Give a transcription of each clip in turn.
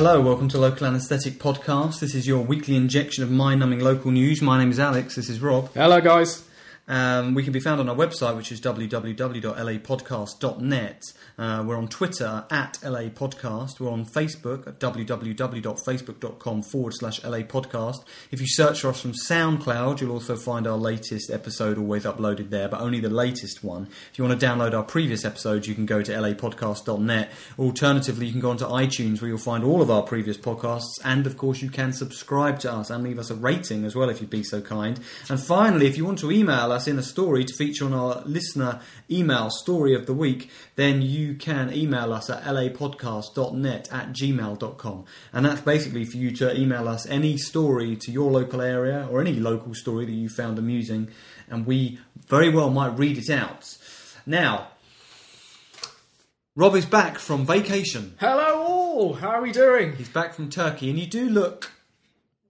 Hello, welcome to Local Anesthetic Podcast. This is your weekly injection of mind numbing local news. My name is Alex, this is Rob. Hello, guys. Um, we can be found on our website, which is www.lapodcast.net. Uh, we're on Twitter at LA Podcast. We're on Facebook at www.facebook.com forward slash LA Podcast. If you search for us from SoundCloud, you'll also find our latest episode always uploaded there, but only the latest one. If you want to download our previous episodes, you can go to lapodcast.net. Alternatively, you can go onto iTunes where you'll find all of our previous podcasts, and of course, you can subscribe to us and leave us a rating as well if you'd be so kind. And finally, if you want to email us in a story to feature on our listener email story of the week, then you can email us at lapodcast.net at gmail.com. And that's basically for you to email us any story to your local area or any local story that you found amusing, and we very well might read it out. Now, Rob is back from vacation. Hello, all. How are we doing? He's back from Turkey, and you do look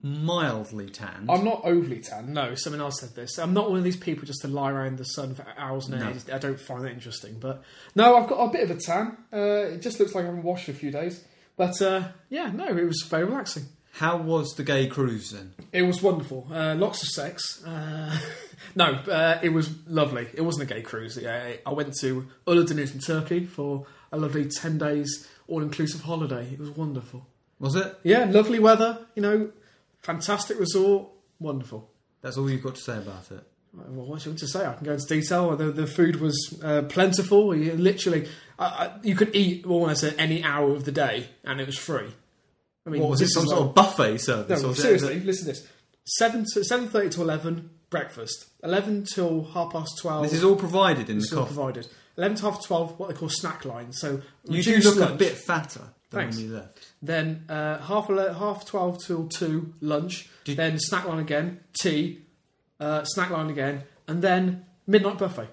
mildly tanned. I'm not overly tan. No, someone else said this. I'm not one of these people just to lie around the sun for hours and No. days. I don't find that interesting. But no, I've got a bit of a tan. Uh, it just looks like I haven't washed for a few days. But uh, yeah, no, it was very relaxing. How was the gay cruise then? It was wonderful. Uh, lots of sex. Uh, no, uh, it was lovely. It wasn't a gay cruise. Yeah, I went to Uludeniz in Turkey for a lovely 10 days all inclusive holiday. It was wonderful. Was it? Yeah, lovely weather, you know, fantastic resort, wonderful. That's all you've got to say about it. Well, what do you want to say? I can go into detail. The, the food was uh, plentiful. You literally, you could eat almost at any hour of the day, and it was free. I mean, What was it? this Some sort like- of buffet service? no, or was it- seriously, listen to this: seven to seven thirty to eleven breakfast, eleven till half past twelve. This is all provided in the still coffee. provided. Eleven to half twelve, what they call snack line. So You do look a bit fatter Thanks. when you left. Then uh, half ele- half twelve till two lunch. Did- then snack line again, tea, uh, snack line again, and then midnight buffet.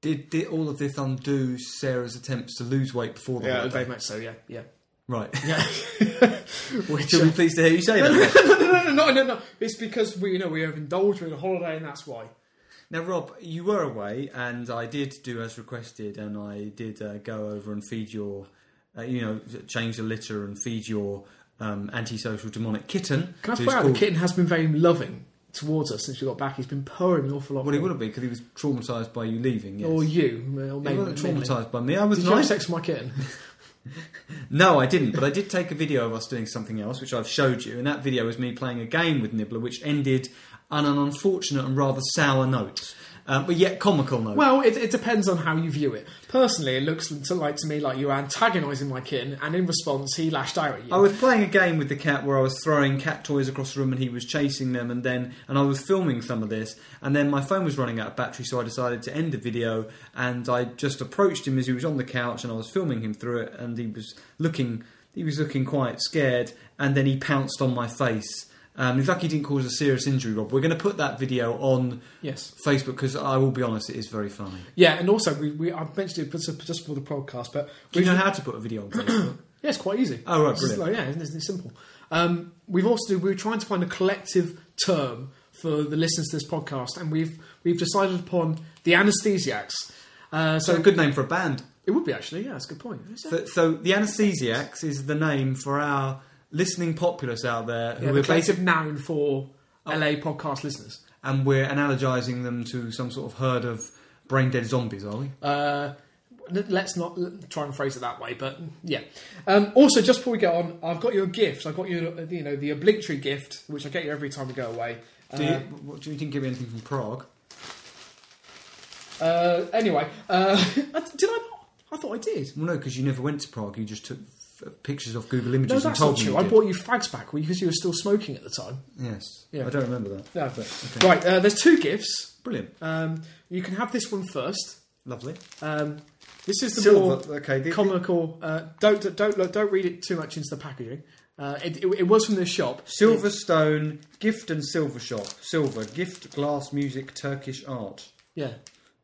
Did, did all of this undo Sarah's attempts to lose weight before the Yeah, holiday? very much so. Yeah, yeah, Right. yeah. Which She'll be uh, pleased to hear you say no, that. no, no, no, no, no, no. It's because we, you know, we have indulged in a holiday, and that's why. Now, Rob, you were away, and I did do as requested, and I did uh, go over and feed your, uh, you know, change the litter and feed your um, antisocial demonic kitten. Can I point out the kitten has been very loving towards us since we got back. He's been purring an awful lot. Well, he would have been because he was traumatised by you leaving. Yes. Or you, or he wasn't traumatised by me. I was Did you have sex with my kitten? No, I didn't, but I did take a video of us doing something else, which I've showed you, and that video was me playing a game with Nibbler, which ended on an unfortunate and rather sour note, um, but yet comical note. Well, it, it depends on how you view it. Personally, it looks to, like to me like you were antagonising my kitten, and in response, he lashed out at you. I was playing a game with the cat where I was throwing cat toys across the room and he was chasing them, and then and I was filming some of this, and then my phone was running out of battery, so I decided to end the video, and I just approached him as he was on the couch, and I was filming him through it, and he was looking he was looking quite scared, and then he pounced on my face. Um, in fact, he didn't cause a serious injury, Rob. We're going to put that video on yes. Facebook because I will be honest, it is very funny. Yeah, and also we, we I mentioned it just just for the podcast, but Do you know how to put a video on Facebook? Yeah, it's quite easy. Oh, right, brilliant. like, yeah, it's, it's simple. Um, we've also we were trying to find a collective term for the listeners to this podcast, and we've we've decided upon the anesthesiacs. Uh, so so a good name for a band. it would be actually, yeah, that's a good point. So, so the anesthesiacs is the name for our listening populace out there who yeah, are the basically, collective noun for LA podcast listeners. and we're analogizing them to some sort of herd of brain dead zombies, are we? Uh, let's not try and phrase it that way, but yeah. Um, also, just before we get on, I've got you a gift. I've got you, you know, the obligatory gift, which I get you every time we go away. Do you, Uh, what, do you think give me anything from Prague? uh, anyway, uh, did I not? I thought I did. Well, no, because you never went to Prague. You just took pictures of Google Images No, and that's told not me true. you I did. bought you fags back because you were still smoking at the time. Yes, Yeah. I don't remember that. No. But, okay. Right, uh, there's two gifts. Brilliant, Um, you can have this one first. lovely. Um, this is the Silver. more Okay, the, comical. Uh, don't don't look, don't read it too much into the packaging. Uh, it, it, it was from the shop. Silverstone gift and silver shop. Silver gift glass music Turkish art. Yeah.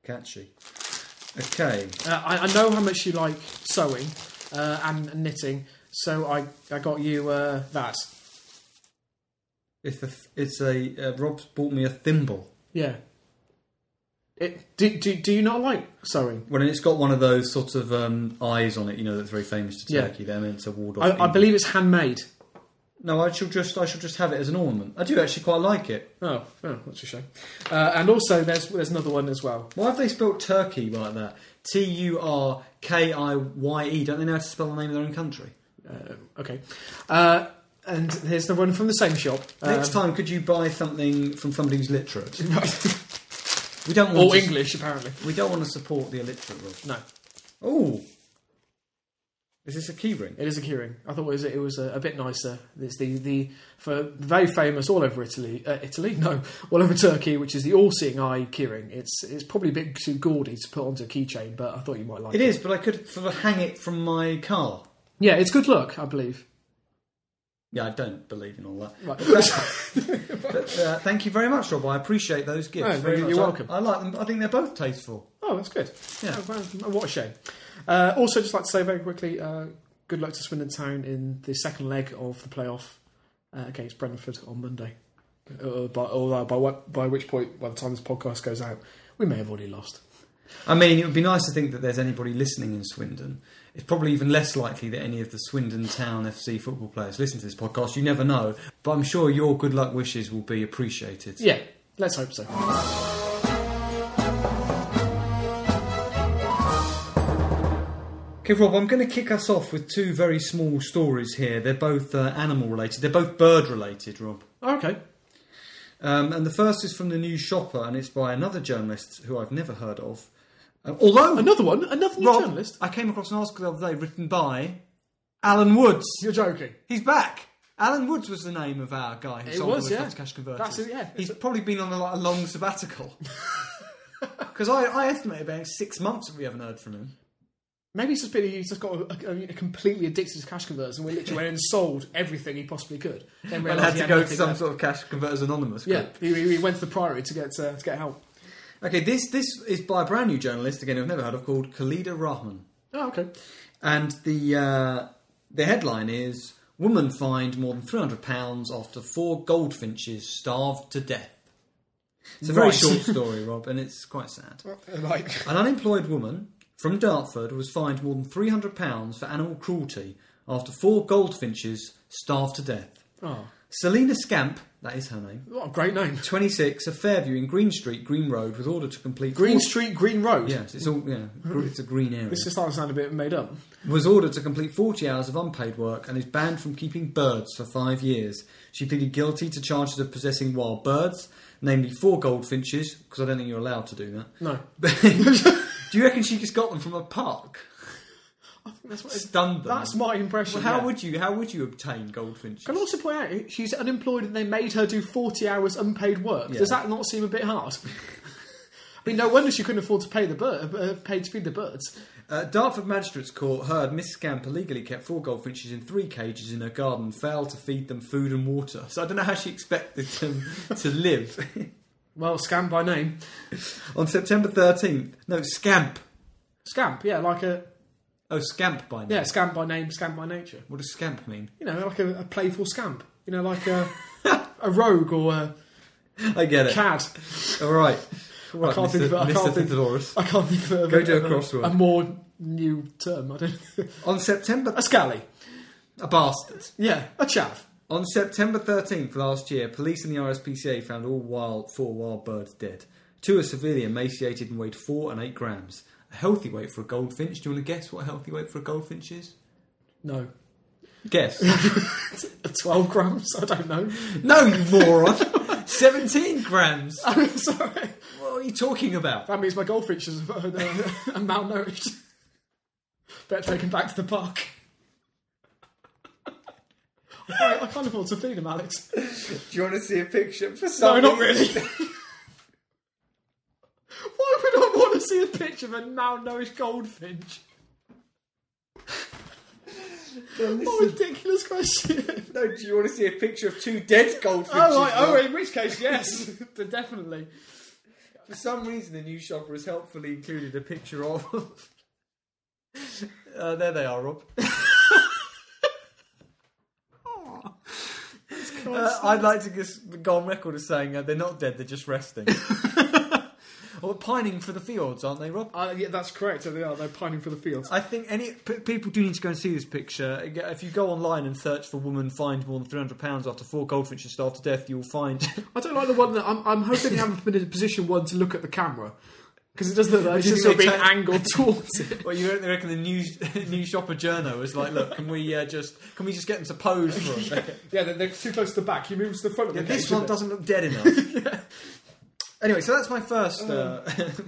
Catchy. Okay. Uh, I, I know how much you like sewing uh, and knitting, so I, I got you uh, that. It's a, it's a uh, Rob's bought me a thimble. Yeah. It, do, do, do you not like sewing? When it's got one of those sort of um, eyes on it, you know, that's very famous to Yeah. Turkey. They're meant to ward off. I, I evil. believe it's handmade. No, I shall just I shall just have it as an ornament. I do actually quite like it. Oh, oh that's a shame. Uh, and also, there's there's another one as well. Why have they spelled Turkey like that? T U R K I Y E. Don't they know how to spell the name of their own country? Uh, okay. Uh, and here's the one from the same shop. Next Um, time, could you buy something from somebody who's literate? we don't want Or to, English, apparently. We don't want to support the illiterate. Rob. No, Oh, is this a keyring? it is a keyring. I thought it was it was a, a bit nicer. It's the the for very famous all over Italy. Uh, Italy, no, all over Turkey, which is the all-seeing eye keyring. It's it's probably a bit too gaudy to put onto a keychain, but I thought you might like It it. is, but I could sort of hang it from my car. Yeah, it's good luck, I believe. Yeah, I don't believe in all that. Right. But, uh, thank you very much, Rob. I appreciate those gifts. No, very you're much. welcome. I, I like them. I think they're both tasteful. Oh, that's good. Yeah. Oh, well, what a shame. Uh, also, just like to say very quickly, uh, good luck to Swindon Town in the second leg of the playoff uh, against Brentford on Monday. Uh, by, although by, what, by which point, by the time this podcast goes out, we may have already lost. I mean, it would be nice to think that there's anybody listening in Swindon. It's probably even less likely that any of the Swindon Town FC football players listen to this podcast. You never know. But I'm sure your good luck wishes will be appreciated. Yeah, let's hope so. Okay, Rob, I'm going to kick us off with two very small stories here. They're both uh, animal related, they're both bird related, Rob. Okay. Um, and the first is from the News Shopper, and it's by another journalist who I've never heard of. Uh, although, Another one, another new Rob, journalist. I came across an article the other day written by Alan Woods. You're joking. He's back. Alan Woods was the name of our guy who It sold was, yeah. Cash converters. That's it, yeah. He's probably been on a, like, a long sabbatical. Because I, I estimate about six months that we haven't heard from him. Maybe it's just been he's just got a, a, a completely addicted to cash converters, and we literally went and sold everything he possibly could. Then realised had he to go to some left. sort of cash converters anonymous. Yeah, he, he went to the Priory to get uh, to get help. Okay, this this is by a brand new journalist again. I've never heard of called Khalida Rahman, Oh, okay. and the uh, the headline is "Woman fined more than three hundred pounds after four goldfinches starved to death." It's a very Right. short story, Rob, and it's quite sad. Like, An unemployed woman from Dartford was fined more than £300 for animal cruelty after four goldfinches starved to death. oh, Selina Scamp, that is her name, what a great name. 26, of Fairview in Green Street, Green Road, was ordered to complete. Green four- Street, Green Road. Yes, it's all yeah. gr- It's a green area. This is starting to sound a bit made up. Was ordered to complete 40 hours of unpaid work and is banned from keeping birds for five years. She pleaded guilty to charges of possessing wild birds, namely four goldfinches, because I don't think you're allowed to do that. No, do you reckon she just got them from a park? I think that's what. It, Stunned them. that's my impression. Well, how yeah. would you how would you obtain goldfinches? Can I also point out she's unemployed and they made her do forty hours unpaid work. Yeah. Does that not seem a bit hard? I mean, no wonder she couldn't afford to pay the bird, uh, pay to feed the birds. Uh, Dartford Magistrates Court heard Miss Scamp illegally kept four goldfinches in three cages in her garden failed to feed them food and water. So I don't know how she expected them to live. Well, scamp by name, On September 13th, no, Scamp. scamp. Yeah, like a Oh, Scamp by name. yeah, scamp by name, scamp by nature. What does Scamp mean? You know, like a, a playful scamp. You know, like a a rogue or a I get it. cad. All right. All right, can't Mr. think of it, I can't think-. I can't think of a, Go do a crossword. a more new term. I don't. On September... a scally. A bastard. Yeah, a chav. On September 13th last year, police and the RSPCA found all wild, four wild birds dead. Two are severely emaciated and weighed four and eight grams. A healthy weight for a goldfinch. Do you want to guess what a healthy weight for a goldfinch is? No, Guess. twelve grams. I don't know. no, you moron. 17 grams. I'm sorry. What are you talking about? That means my goldfinches uh, are, are malnourished. Better take them back to the park. I, I can't afford to feed them, Alex. Do you want to see a picture for No, not really. Why would I want to see a picture of a malnourished goldfinch? What a ridiculous question. No, do you want to see a picture of two dead goldfinches? Oh, right. Oh, in which case, yes, definitely. For some reason, the news shopper has helpfully included a picture of. uh, there they are, Rob. Uh, I'd like to just go on record as saying uh, they're not dead; they're just resting. or pining for the fields, aren't they, Rob? Uh, yeah, that's correct. They are. They're pining for the fields. I think any p- people do need to go and see this picture. If you go online and search for "woman fined more than three hundred pounds after four goldfinches starved to death," you'll find. I don't like the one that I'm, I'm hoping you haven't been in a position one to look at the camera because it does look like It's just just being angled towards it. well, you reckon- the news news shopper journo was like, "Look, can we uh, just can we just get them to pose for us?" Yeah, they're, they're too close to the back. He moves to the front of Yeah, the this cage, one doesn't look dead enough. Anyway, so that's my first uh,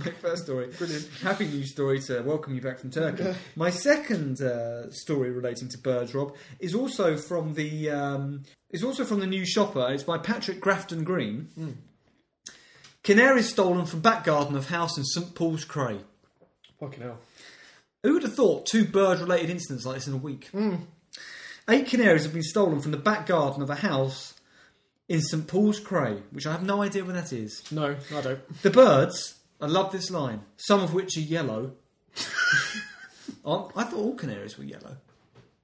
my first story. Brilliant. Happy news story to welcome you back from Turkey. My second uh, story relating to birds, Rob, is also from the um, is also from the News Shopper. It's by Patrick Grafton Green. Hmm. Canaries stolen from back garden of house in St Paul's Cray. Fucking hell. Who would have thought two bird-related incidents like this in a week? Hmm. Eight canaries have been stolen from the back garden of a house in St Paul's Cray, which I have no idea where that is. No, I don't. The birds, I love this line, some of which are yellow. I thought all canaries were yellow.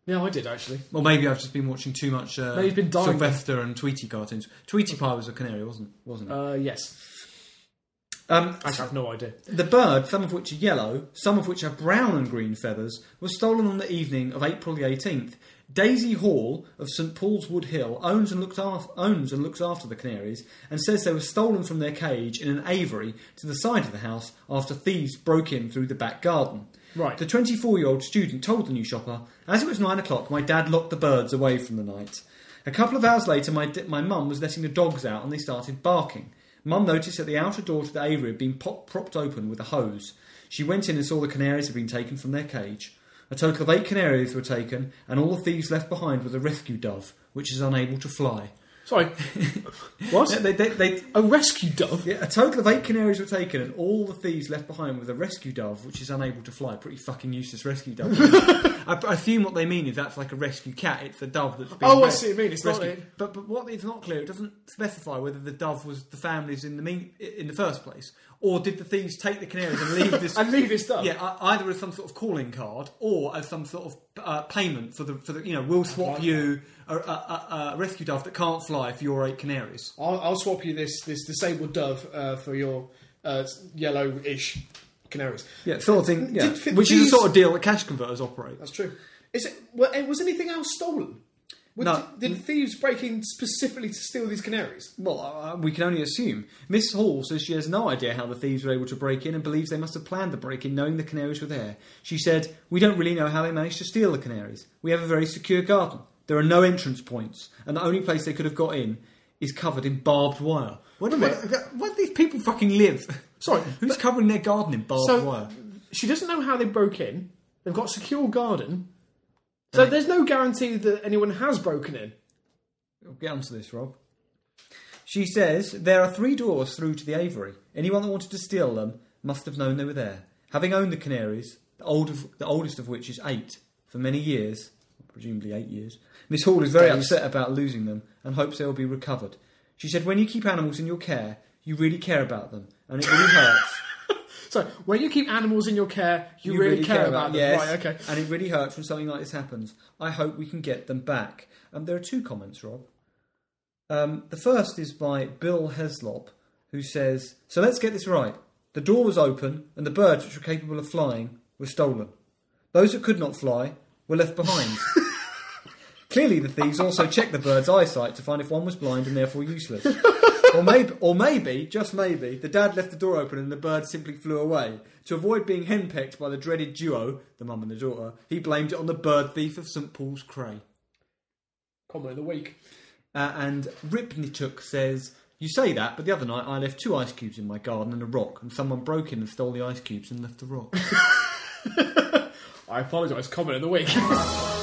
Yeah, I did actually. Well, maybe I've just been watching too much uh, Maybe you've been dying. Sylvester and Tweety cartoons. Tweety Pie was a canary, wasn't wasn't it? Uh, yes. Um, I have no idea. the bird, some of which are yellow, some of which have brown and green feathers, was stolen on the evening of April the 18th. Daisy Hall of St Paul's Wood Hill owns and, looks after, owns and looks after the canaries and says they were stolen from their cage in an aviary to the side of the house after thieves broke in through the back garden. Right. The 24 year old student told the new shopper, as it was nine o'clock, my dad locked the birds away from the night. A couple of hours later, my, my mum was letting the dogs out and they started barking. Mum noticed that the outer door to the aviary had been pop- propped open with a hose. She went in and saw the canaries had been taken from their cage. A total of eight canaries were taken, and all the thieves left behind was a rescue dove, which is unable to fly. Sorry. what? They, they, they, A rescue dove? yeah, a total of eight canaries were taken, and all the thieves left behind with a rescue dove, which is unable to fly. Pretty fucking useless rescue dove. I, I assume what they mean is that's like a rescue cat. It's a dove that's been Oh, I see what you mean. It's not rescued. it. But but what it's not clear. It doesn't specify whether the dove was the family's in the mean, in the first place, or did the thieves take the canaries and leave this And leave this dove? yeah, uh, either as some sort of calling card or as some sort of uh, payment for the for the you know we'll swap you a, a, a, a rescue dove that can't fly for your eight canaries. I'll, I'll swap you this this disabled dove uh, for your uh, yellow-ish canaries. Yeah, sort of. Yeah. Did- Which is the sort of deal that cash converters operate. That's true. Is it? eh, Was anything else stolen? Was- No. Did thieves break in specifically to steal these canaries? Well, uh, we can only assume. Miss Hall says she has no idea how the thieves were able to break in and believes they must have planned the break in knowing the canaries were there. She said, We don't really know how they managed to steal the canaries. We have a very secure garden. There are no entrance points, and the only place they could have got in is covered in barbed wire. Where do, where, where do these people fucking live? Sorry, Who's covering their garden in barbed So wire? she doesn't know how they broke in. They've got a secure garden. So there's no guarantee that anyone has broken in. We'll get onto this, Rob. She says there are three doors through to the aviary. Anyone that wanted to steal them must have known they were there. Having owned the canaries, the, old of, the oldest of which is eight, for many years, presumably eight years, Miss Hall is very Days. upset about losing them and hopes they will be recovered. She said, when you keep animals in your care, you really care about them, and it really hurts. So when you keep animals in your care, you, really, care, about them. Yes, Right, okay. And it really hurts when something like this happens. I hope we can get them back. Um, there are two comments, Rob. Um, the first is by Bill Heslop, who says, So let's get this right. The door was open, and the birds which were capable of flying were stolen. Those that could not fly were left behind. Clearly, the thieves also checked the bird's eyesight to find if one was blind and therefore useless. or maybe, or maybe, just maybe, the dad left the door open and the bird simply flew away. To avoid being henpecked by the dreaded duo, the mum and the daughter, he blamed it on the bird thief of St Paul's Cray. Comment of the week. Uh, and Ripnituk says, You say that, but the other night I left two ice cubes in my garden and a rock, and someone broke in and stole the ice cubes and left the rock. I apologise. Comment of the week.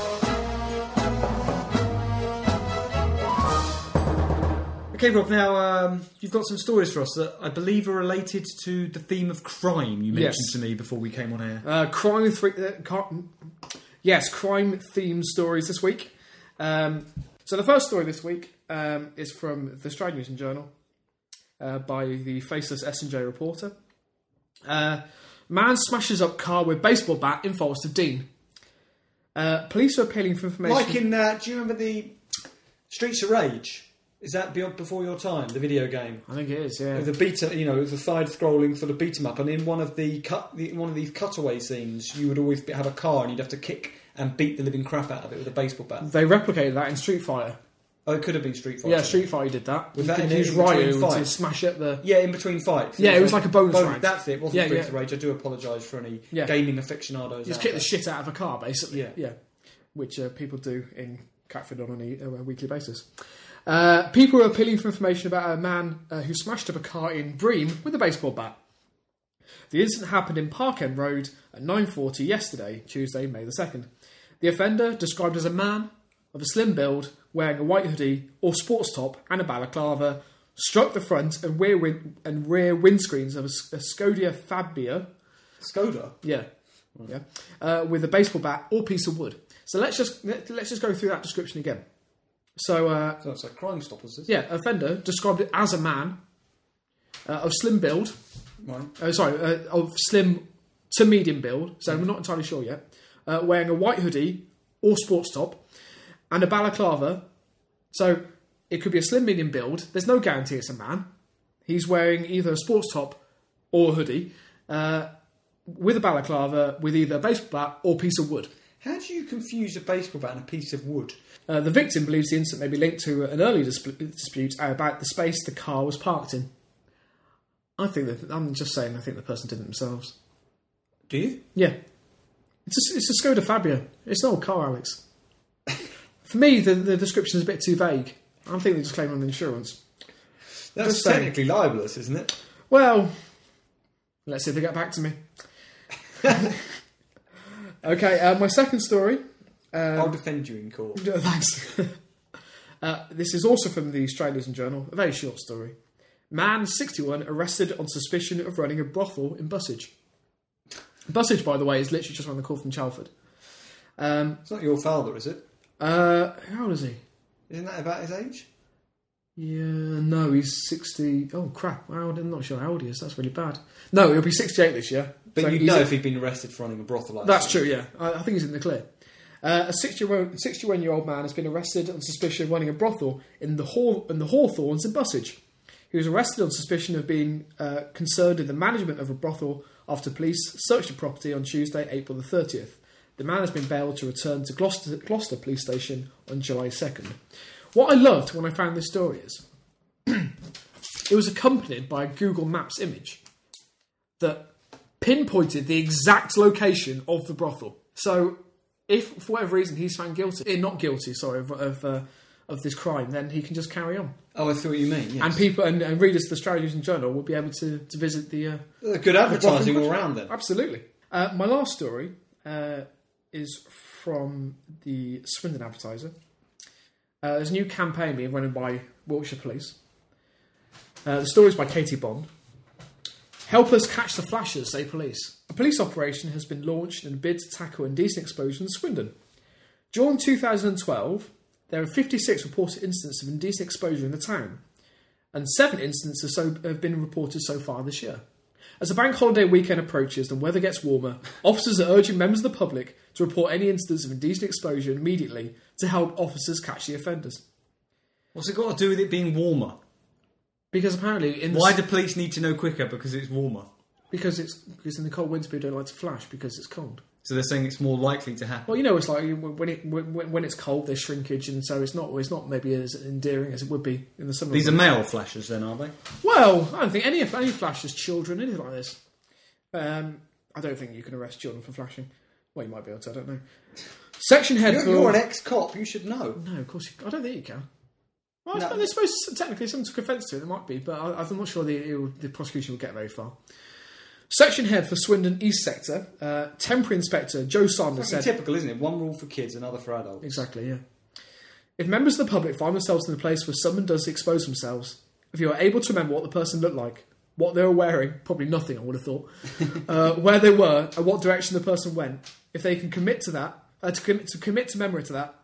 okay, Rob, now um, you've got some stories for us that I believe are related to the theme of crime you mentioned Yes. to me before we came on air. Uh, crime three. Uh, car- yes, crime themed stories this week. Um, so the first story this week um, is from the Stroud News and Journal uh, by the faceless S and J reporter. Uh, man smashes up car with baseball bat in Forest of Dean. Uh, police are appealing for information. Like in, uh, do you remember the Streets of Rage? Is that before your time? The video game. I think it is. Yeah. The beta, you know, the side-scrolling sort of beat 'em up, and in one of the cut, the, one of these cutaway scenes, you would always have a car, and you'd have to kick and beat the living crap out of it with a baseball bat. They replicated that in Street Fighter. Oh, it could have been Street Fighter. Yeah, Street Fighter did that. Was you that could in use in Ryu to smash at the. Yeah, in between fights. Yeah, it was like a bonus round. That's it. It wasn't Yeah, Street yeah. Rage. I do apologise for any Yeah. gaming aficionados. Just kick the shit out of a car, basically. Yeah. yeah. Which uh, people do in Catford on a, a weekly basis. Uh, people are appealing for information about a man uh, who smashed up a car in Bream with a baseball bat. The incident happened in Park End Road at 9.40 yesterday, Tuesday, May the 2nd. The offender, described as a man of a slim build, wearing a white hoodie or sports top and a balaclava, struck the front and rear, win- and rear windscreens of a, S- a Skoda Fabia, Skoda. yeah, yeah, uh, with a baseball bat or piece of wood. So let's just let, let's just go through that description again. So uh, So it's like Crime Stoppers. This. yeah, offender described it as a man uh, of slim build. Right. Uh, sorry, uh, of slim to medium build. So we're not entirely sure yet. Uh, wearing a white hoodie or sports top and a balaclava. So it could be a slim medium build. There's no guarantee it's a man. He's wearing either a sports top or a hoodie uh, with a balaclava with either a baseball bat or piece of wood. How do you confuse a baseball bat and a piece of wood? Uh, the victim believes the incident may be linked to an earlier dis- dispute about the space the car was parked in. I think that I'm just saying. I think the person did it themselves. Do you? Yeah, it's a, it's a Skoda Fabia. It's an old car, Alex. For me, the, the description is a bit too vague. I'm thinking they just claim on the insurance. That's Just saying. technically libelous, isn't it? Well, let's see if they get back to me. okay, uh, my second story. I'll defend you in court. Thanks. uh, this is also from the Australian Journal, a very short story. Man 61 arrested on suspicion of running a brothel in Bussage. Bussage, by the way, is literally just around the corner from Chalford. Um, It's not your father, is it? uh, how old is he? Isn't that about his age? Yeah, no, he's 60. Oh, crap. How old- I'm not sure how old he is. That's really bad. No, he'll be 68 this year. But So you'd know if he'd been arrested for running a brothel like That's that. true, yeah. I, I think he's in the clear. Uh, a 61 year old man has been arrested on suspicion of running a brothel in the, Haw- in the Hawthorns in Bussage. He was arrested on suspicion of being uh, concerned in the management of a brothel after police searched the property on Tuesday, April the 30th. The man has been bailed to return to Gloucester, Gloucester Police Station on July 2nd. What I loved when I found this story is it was accompanied by a Google Maps image that pinpointed the exact location of the brothel. So, if for whatever reason he's found guilty, eh, not guilty, sorry, of of, uh, of this crime, then he can just carry on. Oh, I see what you mean. Yes. And people and, and readers of the Australian Journal will be able to, to visit the. Uh, Uh, good advertising all round then. Absolutely. Uh, my last story uh, is from the Swindon Advertiser. Uh, there's a new campaign being run by Wiltshire Police. Uh, the story is by Katie Bond. Help us catch the flashers, say police. A police operation has been launched in a bid to tackle indecent exposure in Swindon. During 2012, there are 56 reported incidents of indecent exposure in the town, and seven incidents have been reported so far this year. As the bank holiday weekend approaches and weather gets warmer, officers are urging members of the public to report any incidents of indecent exposure immediately to help officers catch the offenders. What's it got to do with it being warmer? Because apparently, in the Why do police need to know quicker? Because it's warmer. because it's because in the cold winter people don't like to flash because it's cold. So they're saying it's more likely to happen. Well, you know, it's like when it when, when it's cold, there's shrinkage, and so it's not it's not maybe as endearing as it would be in the summer. These are male flashers, then, aren't they? well, I don't think any any flashes, children, anything like this. Um, I don't think you can arrest children for flashing. Well, you might be able to. I don't know. Section head You're, for you're an ex-cop. You should know. No, of course you, I don't think you can. Well, I No. suppose, I suppose technically someone took offence to it, there might be, but I, I'm not sure the, the prosecution will get very far. Section head for Swindon East Sector, uh, temporary inspector Joe Sanders said, typical, isn't it? One rule for kids, another for adults. Exactly, yeah. If members of the public find themselves in a place where someone does expose themselves, if you are able to remember what the person looked like, what they were wearing, probably nothing, I would have thought, uh, where they were, and what direction the person went, if they can commit to that, uh, to, commit, to commit to memory to that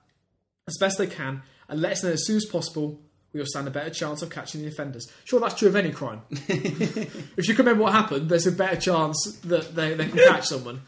as best they can, and let us know as soon as possible, we will stand a better chance of catching the offenders. Sure, that's true of any crime. if you can remember what happened, there's a better chance that they, they can catch someone.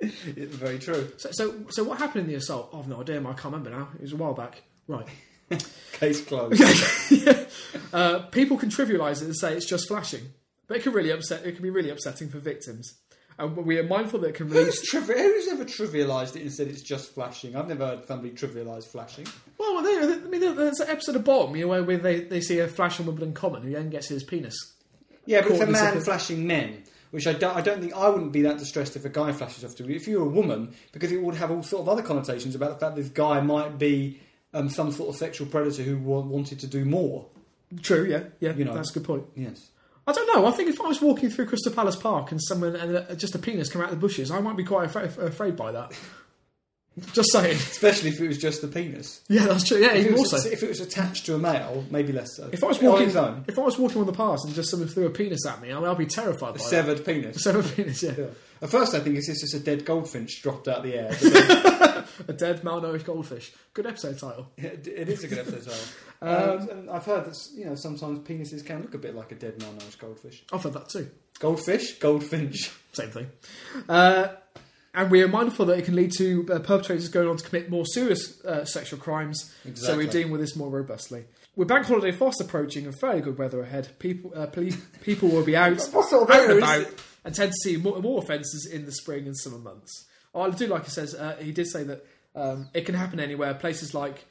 It's very true. So, so, so what happened in the assault? I've no idea. I can't remember now. It was a while back. Right. Case closed. uh, people can trivialise it and say it's just flashing, but it can really upset. It can be really upsetting for victims. And we are mindful that it can really. Who's, who's ever trivialised it and said it's just flashing? I've never heard somebody trivialise flashing. Well, they, I mean, there's an episode of Bottom you know, where they, they see a flash on Wimbledon Common who then gets his penis. Yeah, but it's a man flashing men, which I don't, I don't think I wouldn't be that distressed if a guy flashes off to you. If you're a woman, because it would have all sort of other connotations about the fact this guy might be um, some sort of sexual predator who wa- wanted to do more. True, yeah, yeah, You know. that's a good point. Yes. I don't know. I think if I was walking through Crystal Palace Park and someone and uh, just a penis come out of the bushes, I might be quite afraid, afraid by that. just saying. Especially if it was just the penis. Yeah, that's true. Yeah, If it, even was, also. if it was attached to a male, maybe less so. If I was walking, own, if I was walking on the path and just someone threw a penis at me, I mean, I'd be terrified by severed penis. that. Severed penis, yeah. Yeah. At first, I think it's just a dead goldfinch dropped out of the air. A dead malnourished goldfish. Good episode title. it it is a good episode. title. Um, Um, and I've heard that you know sometimes penises can look a bit like a dead malnourished goldfish. I've heard that too. Goldfish, goldfinch. Same thing. Uh, and we are mindful that it can lead to uh, perpetrators going on to commit more serious uh, sexual crimes. So we're dealing with this more robustly. With bank holiday fast approaching and fairly good weather ahead, people uh, police, people will be out, sort of out and about and tend to see more, more offences in the spring and summer months. Oh, I do like he says. Uh, he did say that um, it can happen anywhere. Places like,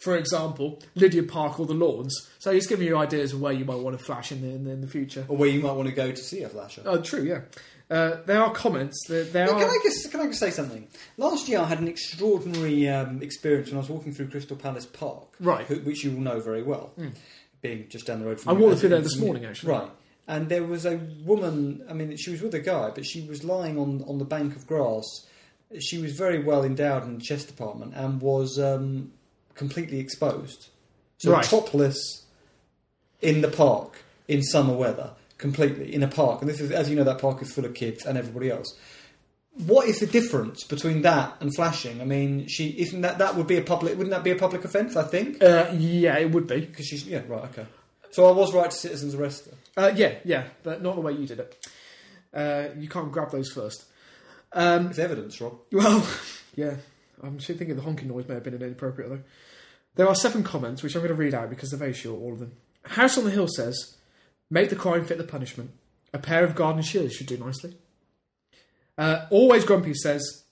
for example, Lydiard Park or the Lawns. So he's giving you ideas of where you might want to flash in the, in the, in the future. Or where you might want to go to see a flasher. Oh, true. Yeah. Uh, there are comments. There, there Can are. I just can I just say something? Last year I had an extraordinary um, experience when I was walking through Crystal Palace Park, Right. Who- which you will know very well, being just down the road from. I walked through there is this morning, actually. Right, and there was a woman. I mean, she was with a guy, but she was lying on on the bank of grass. She was very well endowed in the chest department and was um, completely exposed, so Right. topless in the park in summer weather, completely in a park. And this is, as you know, that park is full of kids and everybody else. What is the difference between that and flashing? I mean, she isn't that that would be a public? Wouldn't that be a public offence? I think Uh, yeah, it would be. because she's yeah right okay. So I was right to citizens arrest her. Uh, yeah, yeah, but not the way you did it. Uh, you can't grab those first. Um, It's evidence, Rob. well, yeah, I'm actually thinking the honking noise may have been inappropriate though. There are seven comments which I'm going to read out because they're very short, all of them. House on the Hill says, "Make the crime fit the punishment. A pair of garden shears should do nicely." Uh, Always Grumpy says,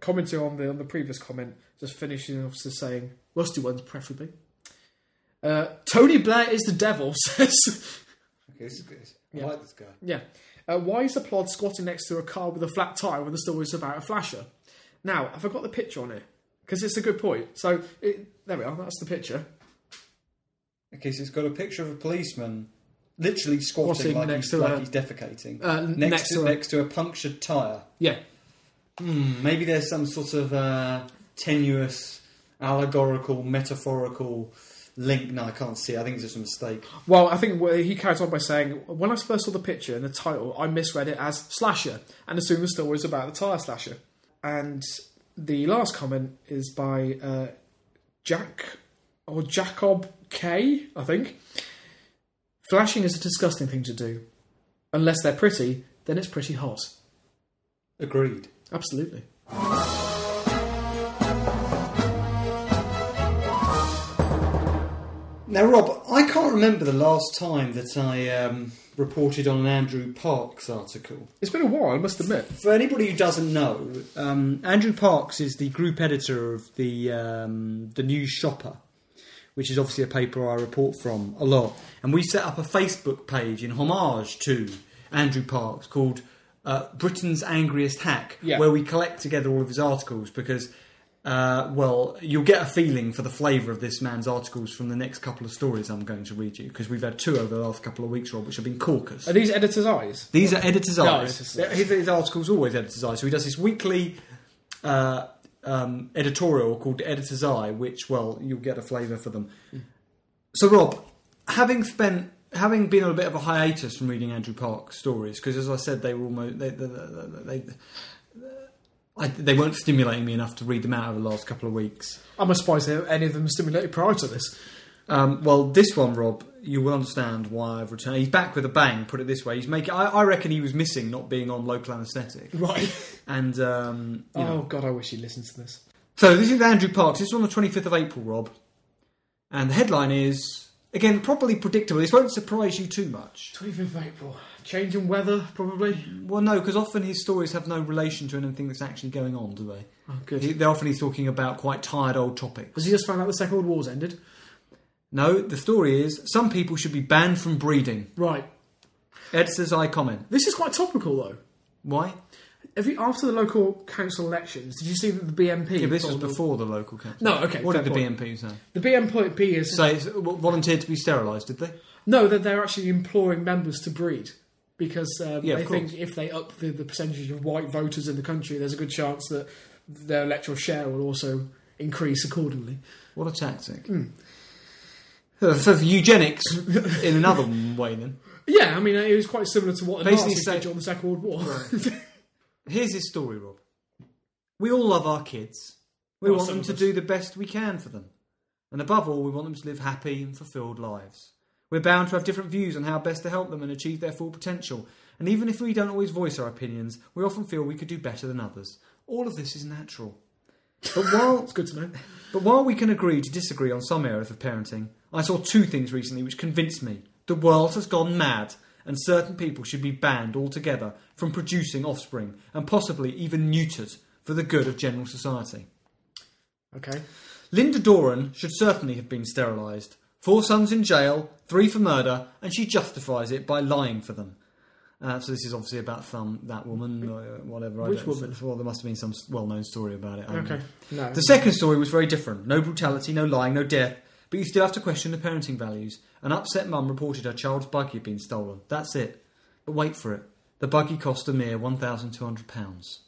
commenting on the on the previous comment, just finishing off saying, "Rusty ones preferably." Uh, Tony Blair is the devil says. Okay, this is good. I Yeah. like this guy. Yeah. Uh, why is the plod squatting next to a car with a flat tyre when the story is about a flasher? Now, have I got the picture on it? Because it's a good point. So, it, there we are. That's the picture. Okay, so it's got a picture of a policeman literally squatting Squatting like, next he's, to like a- he's defecating Uh, next, next to, to a- next to a punctured tyre. Yeah. Hmm, maybe there's some sort of uh, tenuous, allegorical, metaphorical link. No, I can't see. it. I think it's just a mistake. Well, I think he carries on by saying, when I first saw the picture and the title, I misread it as slasher and assumed the story was about the tyre slasher. And the last comment is by uh, Jack or Jacob K, I think. Flashing is a disgusting thing to do. Unless they're pretty, then it's pretty hot. Agreed. Absolutely. Now, Rob, I can't remember the last time that I um, reported on an Andrew Parks article. It's been a while, I must admit. For anybody who doesn't know, um, Andrew Parks is the group editor of the um, the News Shopper, which is obviously a paper I report from a lot. And we set up a Facebook page in homage to Andrew Parks called uh, Britain's Angriest Hack, Yeah. where we collect together all of his articles because. Uh, well, you'll get a feeling for the flavour of this man's articles from the next couple of stories I'm going to read you because we've had two over the last couple of weeks, Rob, which have been caucus. Are these editor's eyes? These are editor's No, eyes. editor's. His, his article's always editor's eyes. So he does this weekly uh, um, editorial called Editor's Eye, which, well, you'll get a flavour for them. So, Rob, having spent, having been on a bit of a hiatus from reading Andrew Park's stories, because as I said, they were almost they they, they, they, I, they weren't stimulating me enough to read them out over the last couple of weeks. I'm surprised that any of them stimulated prior to this. Um, well, this one, Rob, you will understand why I've returned. He's back with a bang. Put it this way, he's making. I, I reckon he was missing not being on local anaesthetic, Right. and um, oh, know. God, I wish he listened to this. So this is Andrew Parks. This is on the twenty fifth of April, Rob. And the headline is, again, probably predictable. This won't surprise you too much. 25th of April. Changing weather, probably. Well, no, because often his stories have no relation to anything that's actually going on, do they? Oh, good. He, they're often he's talking about quite tired old topics. Has he just found out the Second World War's ended? No, the story is some people should be banned from breeding. Right. Editor's eye comment. This is quite topical, though. Why? Have you, after the local council elections, did you see that the BNP? Yeah, this was before the local council. No, okay. What did the point. BNP say? The BNP is Say w- volunteered to be sterilised, did they? no, that they're actually imploring members to breed because um, Yeah, they think if they up the, the percentage of white voters in the country, there's a good chance that their electoral share will also increase accordingly. What a tactic. Uh, So for eugenics in another way, then. Yeah, I mean, it was quite similar to what the Basically Nazis say- did during the Second World War. Here's his story, Rob. We all love our kids. We Well, want them to us. do the best we can for them. And above all, we want them to live happy and fulfilled lives. We're bound to have different views on how best to help them and achieve their full potential. And even if we don't always voice our opinions, we often feel we could do better than others. All of this is natural. But while it's good to know. But while we can agree to disagree on some areas of parenting, I saw two things recently which convinced me the world has gone mad and certain people should be banned altogether from producing offspring and possibly even neutered for the good of general society. Okay. Linda Doran should certainly have been sterilised. Four sons in jail, three for murder, and she justifies it by lying for them. Uh, so this is obviously about some that woman, or whatever. I Which woman? Well, there must have been some well-known story about it. Know. Okay. No. The second story was very different. No brutality, no lying, no death. But you still have to question the parenting values. An upset mum reported her child's buggy had been stolen. That's it. But wait for it. The buggy cost a mere £1,200.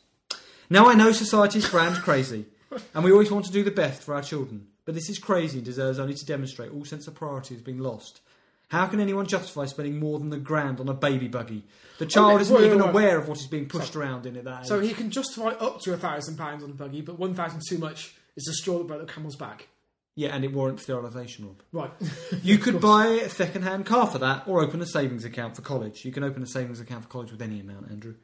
Now I know society's brand crazy, and we always want to do the best for our children. But this is crazy and deserves only to demonstrate all sense of priority has been lost. How can anyone justify spending more than a grand on a baby buggy? The child isn't wait, even wait, aware of what is being pushed around in it that So he can justify up to a thousand pounds on the buggy, but one thousand too much is the straw that broke the camel's back. Yeah, and it warrants sterilisation, Rob. Right. You could buy a second-hand car for that, or open a savings account for college. You can open a savings account for college with any amount, Andrew.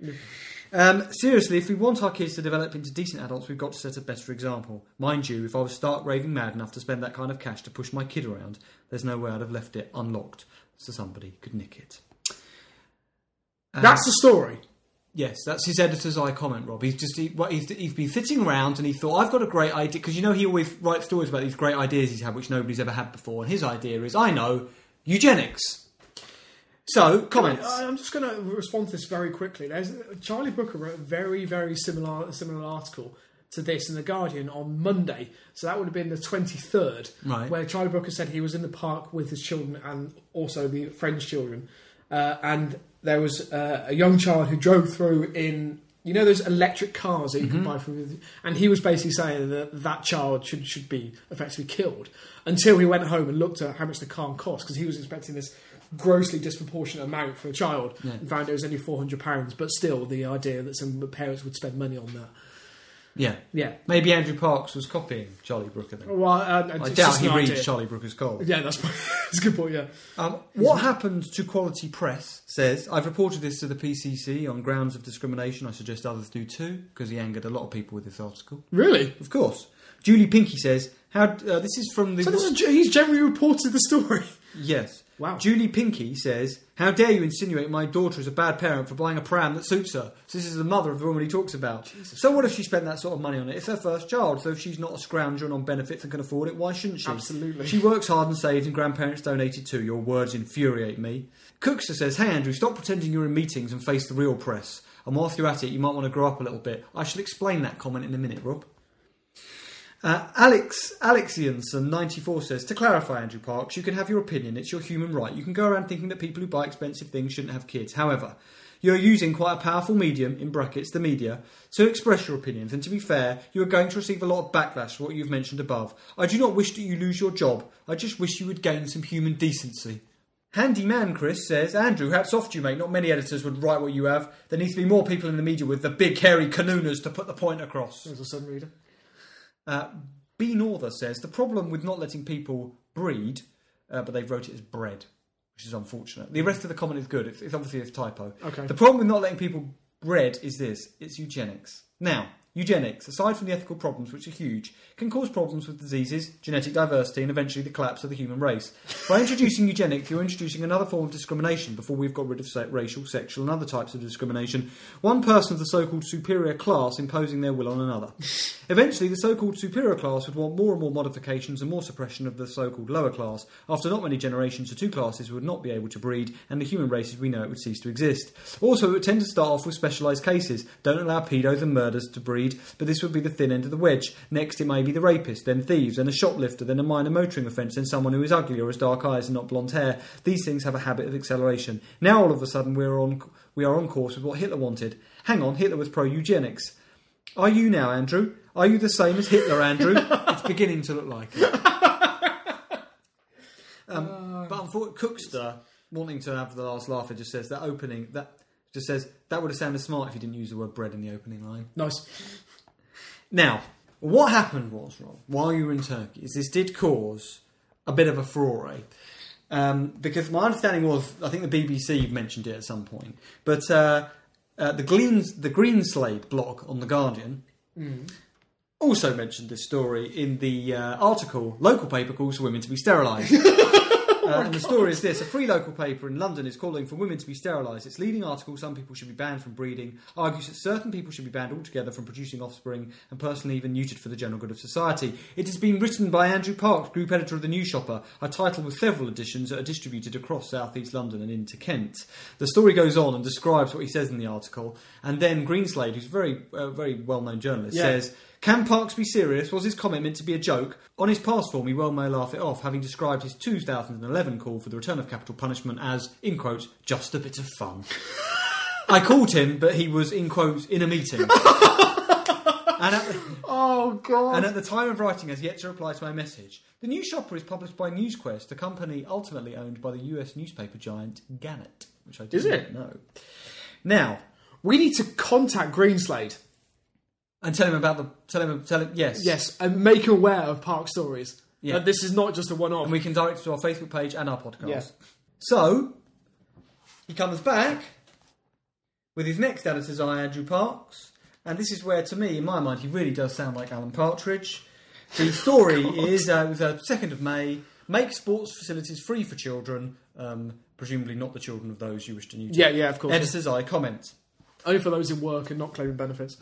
Um, seriously, if we want our kids to develop into decent adults, we've got to set a better example. Mind you, if I was stark raving mad enough to spend that kind of cash to push my kid around, there's no way I'd have left it unlocked so somebody could nick it. Uh, That's the story. Yes, that's his editor's eye comment, Rob. He's just he, what, he's, he's been sitting around and he thought, I've got a great idea because you know he always writes stories about these great ideas he's had which nobody's ever had before. And his idea is, I know, eugenics. So comments. I, I'm just going to respond to this very quickly. There's Charlie Brooker wrote a very, very similar similar article to this in the Guardian on Monday. So that would have been the 23rd, Right. where Charlie Brooker said he was in the park with his children and also the friends' children, uh, and there was uh, a young child who drove through in. You know those electric cars that you can buy from, and he was basically saying that that child should should be effectively killed until he went home and looked at how much the car cost because he was expecting this grossly disproportionate amount for a child Yeah. and found it was only four hundred pounds. But still, the idea that some parents would spend money on that, yeah. yeah. Maybe Andrew Parks was copying Charlie Brooker then. Well, uh, I it's doubt he reads idea. Charlie Brooker's column. Yeah, that's, that's a good point. Yeah. Um, what happened to Quality Press says, I've reported this to the PCC on grounds of discrimination. I suggest others do too, because he angered a lot of people with this article. Really? Of course. Julie Pinky says, how, uh, this is from the. So this is, he's generally reported the story. yes. Wow. Julie Pinky says, How dare you insinuate my daughter is a bad parent for buying a pram that suits her? So this is the mother of the woman he talks about. So what if she spent that sort of money on it? It's her first child, so if she's not a scrounger and on benefits and can afford it, why shouldn't she? Absolutely. She works hard and saves, and grandparents donated too. Your words infuriate me. Cookster says, Hey Andrew, stop pretending you're in meetings and face the real press. And whilst you're at it, you might want to grow up a little bit. I shall explain that comment in a minute, Rob. Uh, Alex Alexianson ninety four says to clarify, Andrew Parks, you can have your opinion. It's your human right. You can go around thinking that people who buy expensive things shouldn't have kids. However, you're using quite a powerful medium in brackets, the media, to express your opinions. And to be fair, you are going to receive a lot of backlash for what you've mentioned above. I do not wish that you lose your job. I just wish you would gain some human decency. Handy man Chris says, Andrew, hats off to you, mate. Not many editors would write what you have. There needs to be more people in the media with the big hairy canooners to put the point across. There's a sun reader. Uh, B. Norther says the problem with not letting people breed, uh, but they wrote it as bread, which is unfortunate. The rest of the comment is good. It's, it's obviously a typo. Okay. The problem with not letting people breed is this: it's eugenics. Now, Eugenics, aside from the ethical problems, which are huge, can cause problems with diseases, genetic diversity, and eventually the collapse of the human race. By introducing eugenics, you're introducing another form of discrimination before we've got rid of racial, sexual, and other types of discrimination. One person of the so called superior class imposing their will on another. Eventually, the so called superior class would want more and more modifications and more suppression of the so called lower class. After not many generations, the two classes would not be able to breed, and the human race as we know it would cease to exist. Also, it would tend to start off with specialised cases. Don't allow pedos and murders to breed, but this would be the thin end of the wedge. Next, it may be the rapist, then thieves, then a shoplifter, then a minor motoring offence, then someone who is ugly or has dark eyes and not blonde hair. These things have a habit of acceleration. Now, all of a sudden, we're on we are on course with what Hitler wanted. Hang on, Hitler was pro eugenics. Are you now, Andrew? Are you the same as Hitler, Andrew? it's beginning to look like it. Um, but unfortunately, Cookster, wanting to have the last laugh, it just says that opening that just says that would have sounded smart if you didn't use the word bread in the opening line. Nice. Now, what happened was, Rob, while you were in Turkey, is this did cause a bit of a furore. Um, because my understanding was, I think the BBC mentioned it at some point, but uh, uh, the, Green, the Greenslade blog on The Guardian also mentioned this story in the uh, article Local Paper Calls for Women to be Sterilised. Uh, and the story is this: a free local paper in London is calling for women to be sterilised. Its leading article, "Some people should be banned from breeding," argues that certain people should be banned altogether from producing offspring, and personally even neutered for the general good of society. It has been written by Andrew Parks, group editor of the News Shopper, a title with several editions that are distributed across South East London and into Kent. The story goes on and describes what he says in the article, and then Greenslade, who's a very, uh, very well-known journalist, Yeah. says. Can Parks be serious? Was his comment meant to be a joke? On his past form, he well may laugh it off, having described his 2011 call for the return of capital punishment as, in quotes, just a bit of fun. I called him, but he was, in quotes, in a meeting. and, at the, Oh god. and at the time of writing, has yet to reply to my message. The News Shopper is published by NewsQuest, a company ultimately owned by the US newspaper giant Gannett, which I did Is it? know. Now, we need to contact Greenslade. And tell him about the tell him tell him yes Yes, and make him aware of Park stories. Yeah. That this is not just a one-off. and we can direct it to our Facebook page and our podcast. Yeah. So he comes back with his next editor's eye, Andrew Parks, and this is where, to me, in my mind, he really does sound like Alan Partridge. The story is uh, it was uh, second of May. Make sports facilities free for children, um, presumably not the children of those you wish to neuter. yeah, yeah, of course. Editor's eye comment. Only for those in work and not claiming benefits.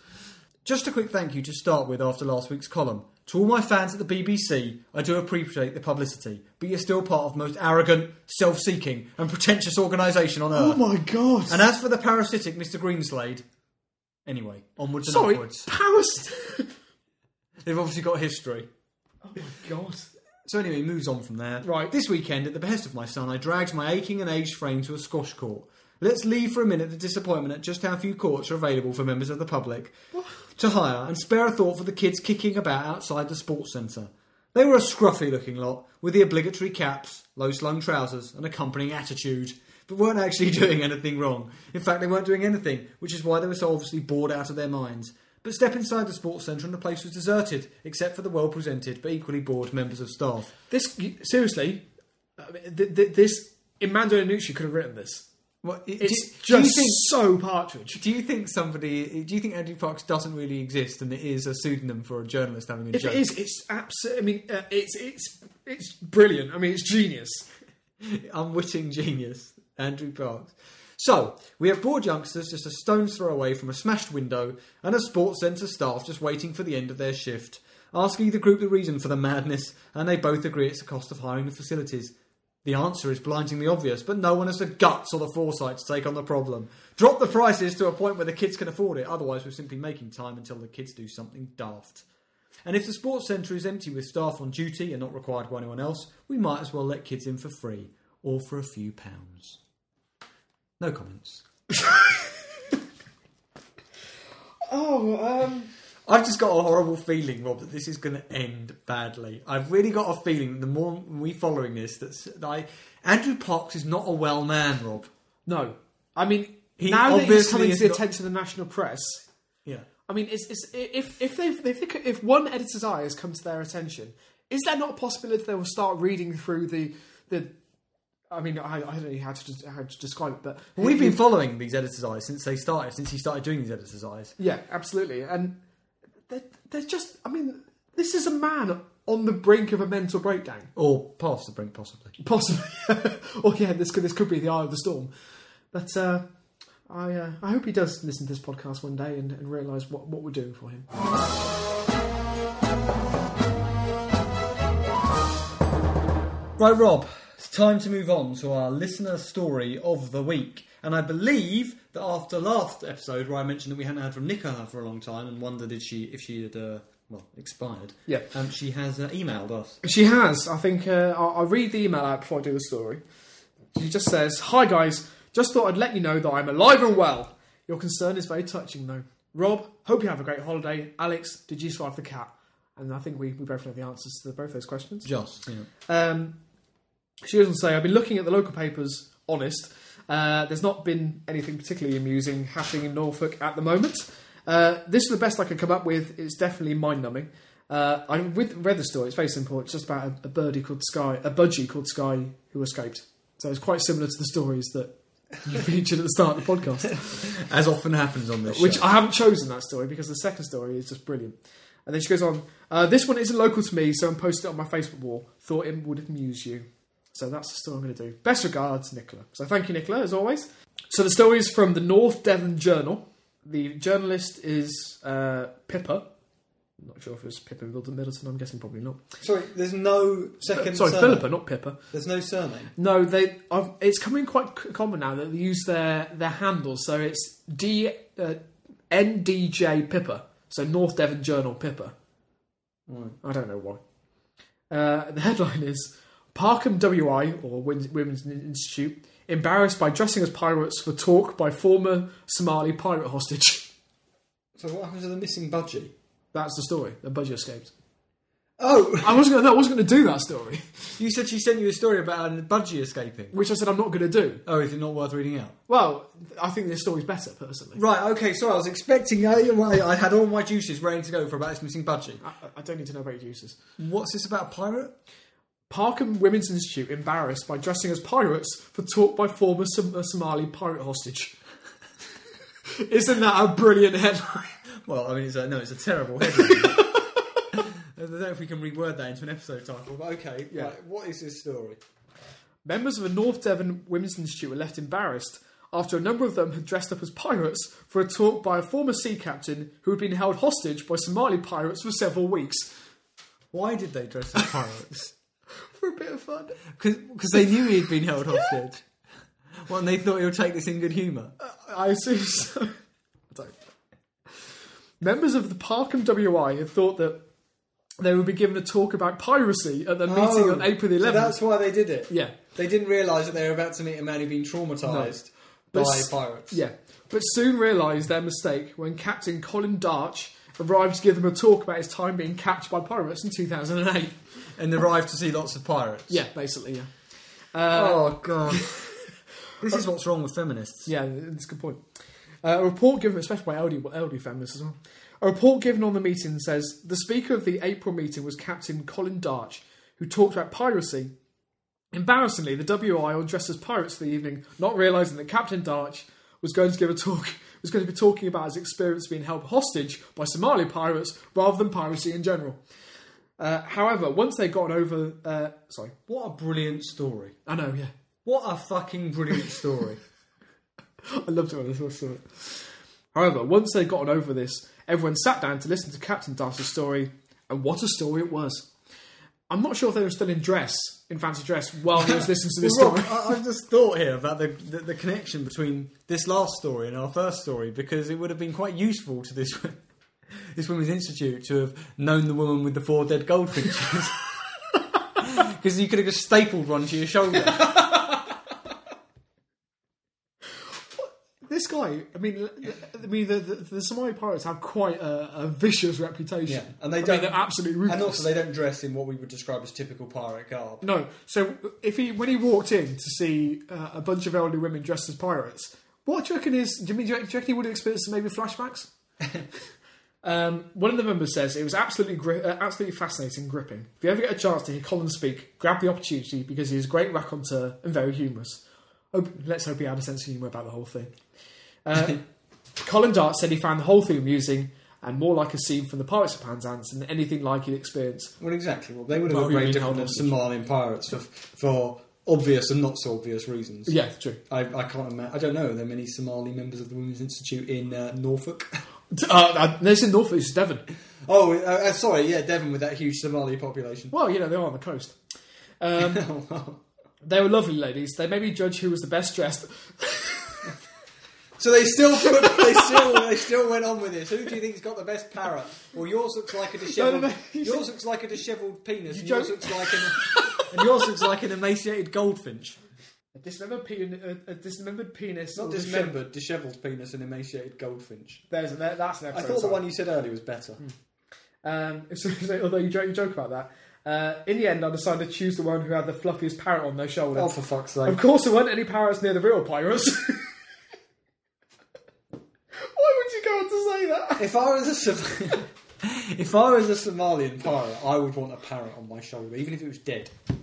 Just a quick thank you to start with after last week's column. To all my fans at the BBC, I do appreciate the publicity, but you're still part of the most arrogant, self seeking, and pretentious organisation on oh earth. Oh my god. And as for the parasitic Mr. Greenslade, anyway, onwards and Sorry, upwards. Paris. They've obviously got history. oh my god. So anyway, moves on from there. Right. This weekend, at the behest of my son, I dragged my aching and aged frame to a squash court. Let's leave for a minute the disappointment at just how few courts are available for members of the public to hire and spare a thought for the kids kicking about outside the sports centre. They were a scruffy looking lot, with the obligatory caps, low slung trousers, and accompanying attitude, but weren't actually doing anything wrong. In fact, they weren't doing anything, which is why they were so obviously bored out of their minds. But step inside the sports centre and the place was deserted, except for the well presented but equally bored members of staff. This seriously, I mean, th- th- this Armando Iannucci could have written this. Well, do, It's do just think? so Partridge. Do you think somebody? Do you think Andrew Parks doesn't really exist, and it is a pseudonym for a journalist having a If joke? it is, it's absolutely. I mean, uh, it's it's it's brilliant. I mean, it's genius. unwitting genius, Andrew Parks. So, we have bored youngsters just a stone's throw away from a smashed window and a sports centre staff just waiting for the end of their shift. Asking the group the reason for the madness, and they both agree it's the cost of hiring the facilities. The answer is blindingly obvious, but no one has the guts or the foresight to take on the problem. Drop the prices to a point where the kids can afford it, otherwise, we're simply making time until the kids do something daft. And if the sports centre is empty with staff on duty and not required by anyone else, we might as well let kids in for free or for a few pounds. No comments. Oh, um, I've just got a horrible feeling, Rob, that this is going to end badly. I've really got a feeling the more we following this, that I, Andrew Parks is not a well man, Rob. no. I mean, He now that he's coming to the not- attention of the national press, Yeah. I mean, it's, it's, if if they if, if one editor's eye has come to their attention, is there not a possibility they will start reading through the the? I mean, I, I don't know how to how to describe it, but We've been following these editors' eyes since they started, since he started doing these editors' eyes. yeah, absolutely, and they're, they're just. I mean, this is a man on the brink of a mental breakdown. Or past the brink, possibly. Possibly. or yeah, this could this could be the eye of the storm. But uh, I uh, I hope he does listen to this podcast one day and, and realise what, what we're doing for him. Right, Rob, it's time to move on to our listener story of the week. And I believe that after last episode, where I mentioned that we hadn't heard from Nicola for a long time and wondered if she if she had uh, well expired, Yeah. um, she has uh, emailed us. She has. I think uh, I'll, I'll read the email out before I do the story. She just says, "Hi guys, just thought I'd let you know that I'm alive and well. Your concern is very touching, though. Rob, hope you have a great holiday. Alex, did you survive the cat? And I think we, we both know the answers to both those questions. Just, know. Um, she doesn't say, I've been looking at the local papers, honest. Uh, there's not been anything particularly amusing happening in Norfolk at the moment. Uh, this is the best I could come up with. It's definitely mind numbing. Uh, I with, read the story. It's very simple. It's just about a, a birdie called Sky, a budgie called Sky who escaped. So it's quite similar to the stories that you featured at the start of the podcast As often happens on this which show. I haven't chosen that story because the second story is just brilliant. And then she goes on, uh, this one isn't local to me, so I'm posting it on my Facebook wall. Thought it would amuse you. So that's the story I'm going to do. Best regards, Nicola. So thank you, Nicola, as always. So the story is from the North Devon Journal. The journalist is uh, Pippa. I'm not sure if it's Pippa Middleton. I'm guessing probably not. Sorry, there's no second Sorry, surname. Philippa, not Pippa. There's no surname. No, they. I've, it's coming quite common now that they use their their handles. So it's D uh, NDJ Pippa. So North Devon Journal Pippa. Right. I don't know why. Uh, the headline is Parkham WI or Women's Institute embarrassed by dressing as pirates for talk by former Somali pirate hostage. So what happens to the missing budgie? That's the story. The budgie escaped. Oh, I wasn't. Gonna, no, I wasn't going to do that story, you said she sent you a story about a budgie escaping. which I said I'm not going to do. Oh, is it not worth reading out? Well, I think this story's better personally. Right, okay, So I was expecting, uh, I, I had all my juices ready to go for about this missing budgie. I, I don't need to know about your uses. What's this about a pirate? Parkham Women's Institute embarrassed by dressing as pirates for talk by former Som- uh, Somali pirate hostage. Isn't that a brilliant headline? Well, I mean, it's a, no, it's a terrible headline. I don't know if we can reword that into an episode title, but okay, Yeah. right, what is this story? Members of the North Devon Women's Institute were left embarrassed after a number of them had dressed up as pirates for a talk by a former sea captain who had been held hostage by Somali pirates for several weeks. Why did they dress as pirates? For a bit of fun. Because they knew he'd been held hostage. Well, and they thought he would take this in good humour. Uh, I assume so. Don't. Members of the Parkham WI had thought that they would be given a talk about piracy at the meeting oh, on April the Oh, so 11th. that's why they did it. yeah, They didn't realise that they were about to meet a man who'd been traumatised But by s- pirates. yeah. But soon realised their mistake when Captain Colin Darch arrived to give them a talk about his time being captured by pirates in 2008. And arrived to see lots of pirates. Yeah, basically, yeah. Uh, Oh, God. this is what's wrong with feminists. Yeah, that's a good point. Uh, a report given, especially by elderly, elderly feminists as well. A report given on the meeting says the speaker of the April meeting was Captain Colin Darch, who talked about piracy. Embarrassingly, the WI all dressed as pirates for the evening, not realising that Captain Darch was going to give a talk, was going to be talking about his experience being held hostage by Somali pirates rather than piracy in general. Uh, however, once they got over, uh, sorry, What a brilliant story. I know, yeah, What a fucking brilliant story. I loved it when I first saw it. However, once they'd gotten over this, everyone sat down to listen to Captain Darch's story, and what a story it was. I'm not sure if they were still in dress, in fancy dress, while he was listening to this Well, Rob, story. I, I've just thought here about the, the, the connection between this last story and our first story because it would have been quite useful to this this Women's Institute to have known the woman with the four dead goldfinches. Because you could have just stapled one to your shoulder. This guy, I mean, I mean, the, the, the Somali pirates have quite a, a vicious reputation. Yeah, and they I don't- they're absolutely ruthless. and also, they don't dress in what we would describe as typical pirate garb. No, so if he when he walked in to see uh, a bunch of elderly women dressed as pirates, what do you reckon is? Do you, mean, do you reckon he would have experienced some maybe flashbacks? um, one of the members says it was absolutely gri- uh, absolutely fascinating, and gripping. If you ever get a chance to hear Colin speak, grab the opportunity because he is a great raconteur and very humorous. Hope, let's hope he had a sense of humour about the whole thing. Uh, Colin Darch said he found the whole thing amusing and more like a scene from the Pirates of Penzance than anything like you'd experience. Well, exactly. Well, they would have Well, looked very different than Somalian pirates for, for obvious and not so obvious reasons. Yeah, true. I, I can't imagine. I don't know. Are there many Somali members of the Women's Institute in uh, Norfolk? Uh, uh, there's in Norfolk, it's Devon. oh, uh, uh, sorry. Yeah, Devon with that huge Somali population. Well, you know, they are on the coast. Um, they were lovely ladies. They made me judge who was the best dressed. So they still put, they still they still went on with this. Who do you think's got the best parrot? Well, yours looks like a dishevelled. No, no, no. Yours looks like a dishevelled penis. You And yours looks like an and yours looks like an emaciated goldfinch. A dismembered, pen, a, a dismembered penis. Not dismembered, dishevelled penis and emaciated goldfinch. There's, there, that's an I thought the one you said earlier was better. Um, so, so- although you joke, you joke about that, uh, in the end, I decided to choose the one who had the fluffiest parrot on their shoulder. Oh, for fuck's sake! Of course, there weren't any parrots near the real pirates. Why would you go on to say that? If I was a Som- if I was a Somalian pirate, I would want a parrot on my shoulder, even if it was dead. Do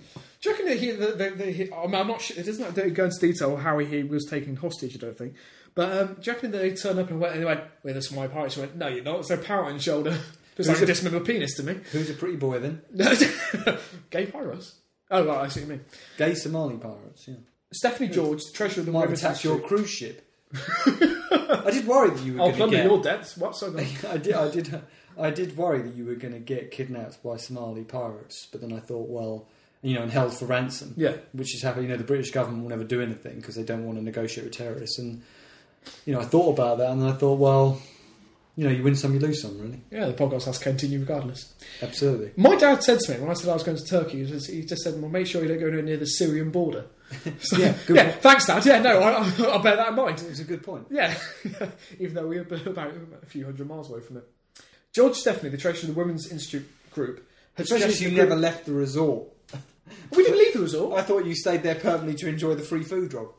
you reckon that he, the, the, the, he I mean, I'm not sure, it doesn't go into detail how he was taken hostage, I don't think. But um, do you reckon that they turned up and went, and they went, we're the Somali pirates? He went, no, you're not, it's a parrot on your shoulder. Just like a a- dismembered penis to me. Who's a pretty boy then? Gay pirates? Oh, right, I see what you mean. Gay Somali pirates. Yeah. Stephanie George, the treasurer of the Might attack your cruise ship. I did worry that you were I'll going to get. your debts. What? So. I did. I did. I did worry that you were going to get kidnapped by Somali pirates, but then I thought, well, you know, and held for ransom. Yeah. which is happening. You know, the British government will never do anything because they don't want to negotiate with terrorists. And you know, I thought about that, and then I thought, well, you know, you win some, you lose some, really. Yeah, the podcast has to continue regardless. Absolutely. My dad said to me when I said I was going to Turkey, he just, he just said, "Well, make sure you don't go near the Syrian border." So, Yeah, good yeah. Thanks, Dad. Yeah, no, I, I, I'll bear that in mind. It was a good point. Yeah, even though we were about a few hundred miles away from it. George Stephanie, the treasurer of the Women's Institute Group, had Especially you group- never left the resort. We didn't leave the resort. I thought you stayed there permanently to enjoy the free food drop.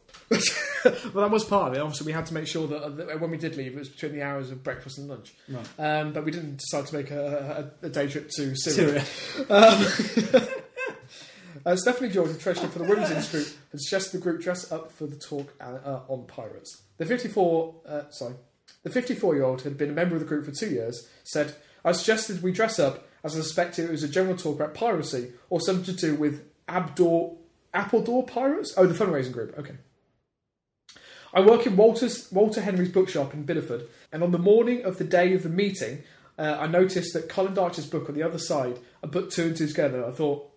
well, that was part of it. Obviously, we had to make sure that, uh, that when we did leave, it was between the hours of breakfast and lunch. Right. Um, but we didn't decide to make a, a, a day trip to Syria. Syria. Um, uh, Stephanie George, the treasurer for the Women's Institute, had suggested the group dress up for the talk uh, uh, on pirates. The 54, uh, sorry, the 54-year-old had been a member of the group for two years. Said, "I suggested we dress up as I suspected it was a general talk about piracy or something to do with Abdor, Appledore pirates. Oh, the fundraising group. Okay." I work in Walter's, Walter Henry's bookshop in Bideford, and on the morning of the day of the meeting, uh, I noticed that Colin Darch's book on the other side. I put two and two together. I thought,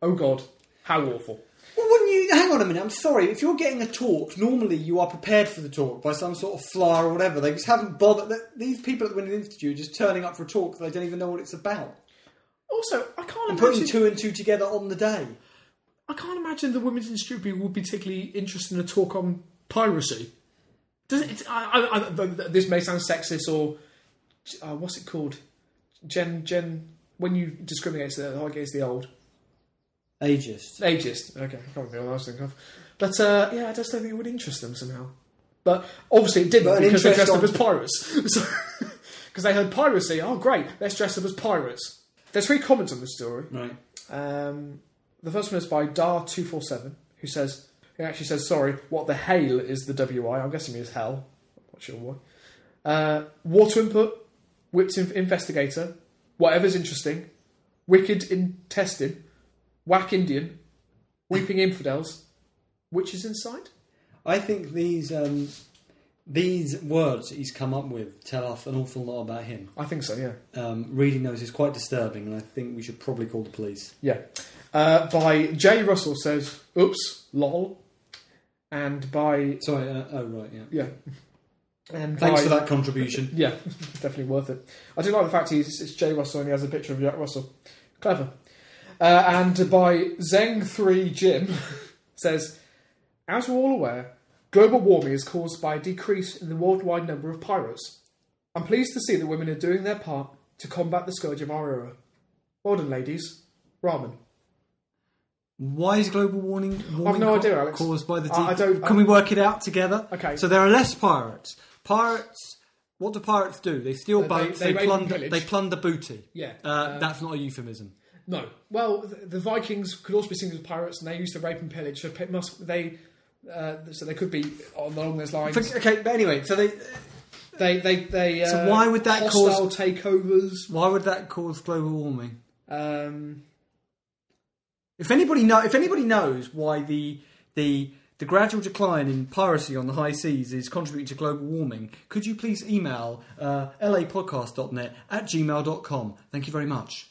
oh God, how awful. Well, wouldn't you? Hang on a minute. I'm sorry. If you're getting a talk, normally you are prepared for the talk by some sort of flyer or whatever. They just haven't bothered. th- These people at the Winning Institute are just turning up for a talk that they don't even know what it's about Also, I can't and putting two and two together on the day. I can't imagine the Women's Institute would be particularly interested in a talk on piracy. Does it? I, I, I, this may sound sexist or uh, what's it called? Gen Gen. When you discriminate against the, old. Ageist. Ageist. Okay, I can't remember what I was thinking of. But uh, yeah, I just don't think it would interest them somehow. But obviously it didn't because they dressed up as pirates. Because they heard piracy. Oh, great! Let's dress up as pirates. There's three comments on this story. Right. Um, the first one is by Dar two four seven, who says he actually says sorry. What the hail is the WI? I'm guessing it is hell. I'm not sure why. Uh, water input, whipped in- investigator, whatever's interesting, wicked intestine, whack Indian, weeping infidels, witches inside. I think these um, these words he's come up with tell off an awful lot about him. I think so. Yeah. Um, reading those is quite disturbing, and I think we should probably call the police. Yeah. Uh, by Jay Russell says, "Oops, lol," and by Sorry. Uh, oh, right. Yeah. yeah, and Thanks by, for that contribution. Yeah, definitely worth it. I do like the fact he's it's Jay Russell and he has a picture of Jack Russell. Clever. Uh, and by Zeng3 Jim says, as we're all aware, global warming is caused by a decrease in the worldwide number of pirates. I'm pleased to see that women are doing their part to combat the scourge of our era. Well done, ladies. Ramen. Why is global warming, warming no idea, Alex. caused by the? I- I don't- Can we work it out together? Okay. So there are less pirates. Pirates. What do pirates do? They steal They- boats. they They, and plunder. pillage. They plunder booty. Yeah. Uh, Um, that's not a euphemism. No. Well, the, the Vikings could also be seen as pirates, and they used to rape and pillage. So it must they, uh, so they could be on along those lines. Okay, but anyway, so they They they they. Uh, So why would that cause. hostile takeovers? Why would that cause global warming? Um, If anybody know, if anybody knows why the the the gradual decline in piracy on the high seas is contributing to global warming, could you please email uh, lapodcast.net at gmail.com? Thank you very much.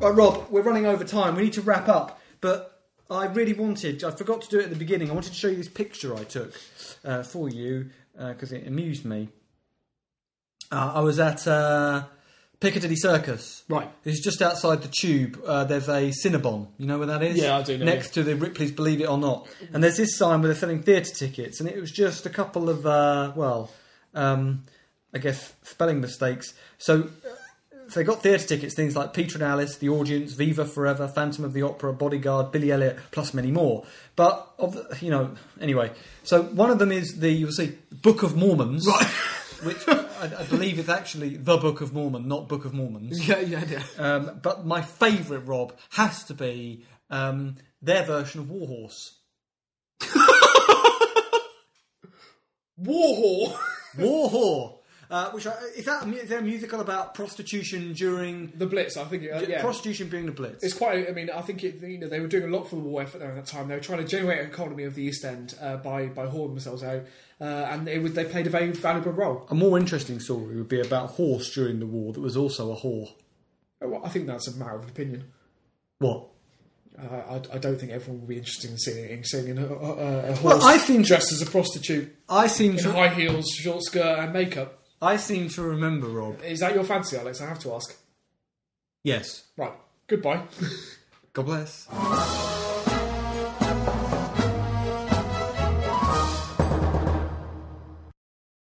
Right, Rob, we're running over time. We need to wrap up, but I really wanted, I forgot to do it at the beginning. I wanted to show you this picture I took uh, for you because it amused me. Uh, I was at uh, Piccadilly Circus. Right. Is just outside the tube. Uh, there's a Cinnabon. You know where that is? Yeah, I do know, Next to the Ripley's Believe It or Not. And there's this sign where they're selling theatre tickets, and it was just a couple of, uh, well, um, I guess spelling mistakes. So. uh, So they got theatre tickets, things like Peter and Alice, The Audience, Viva Forever, Phantom of the Opera, Bodyguard, Billy Elliot, plus many more. But of the, you know, anyway. So one of them is the you'll see Book of Mormons, Right. which I, I believe is actually the Book of Mormon, not Book of Mormons. yeah, yeah, yeah. Um, but my favourite, Rob, has to be um, their version of Warhorse. Warhol. Warhore, uh, which I, is that a, mu- is there a musical about prostitution during the Blitz. I think. Uh, yeah. prostitution during the Blitz? It's quite. I mean, I think it, you know they were doing a lot for the war effort at that time. They were trying to generate an economy of the East End uh, by by whoring themselves out, uh, and it was, they played a very valuable role. A more interesting story would be about a horse during the war that was also a whore. Uh, well, I think that's a matter of opinion. What? Uh, I, I don't think everyone will be interested in seeing, in seeing a, a, a horse Well, I think- dressed as a prostitute I seem in to high heels, short skirt, and makeup. I seem to remember, Rob. Is that your fancy, Alex? I have to ask. Yes. Right. Goodbye. God bless.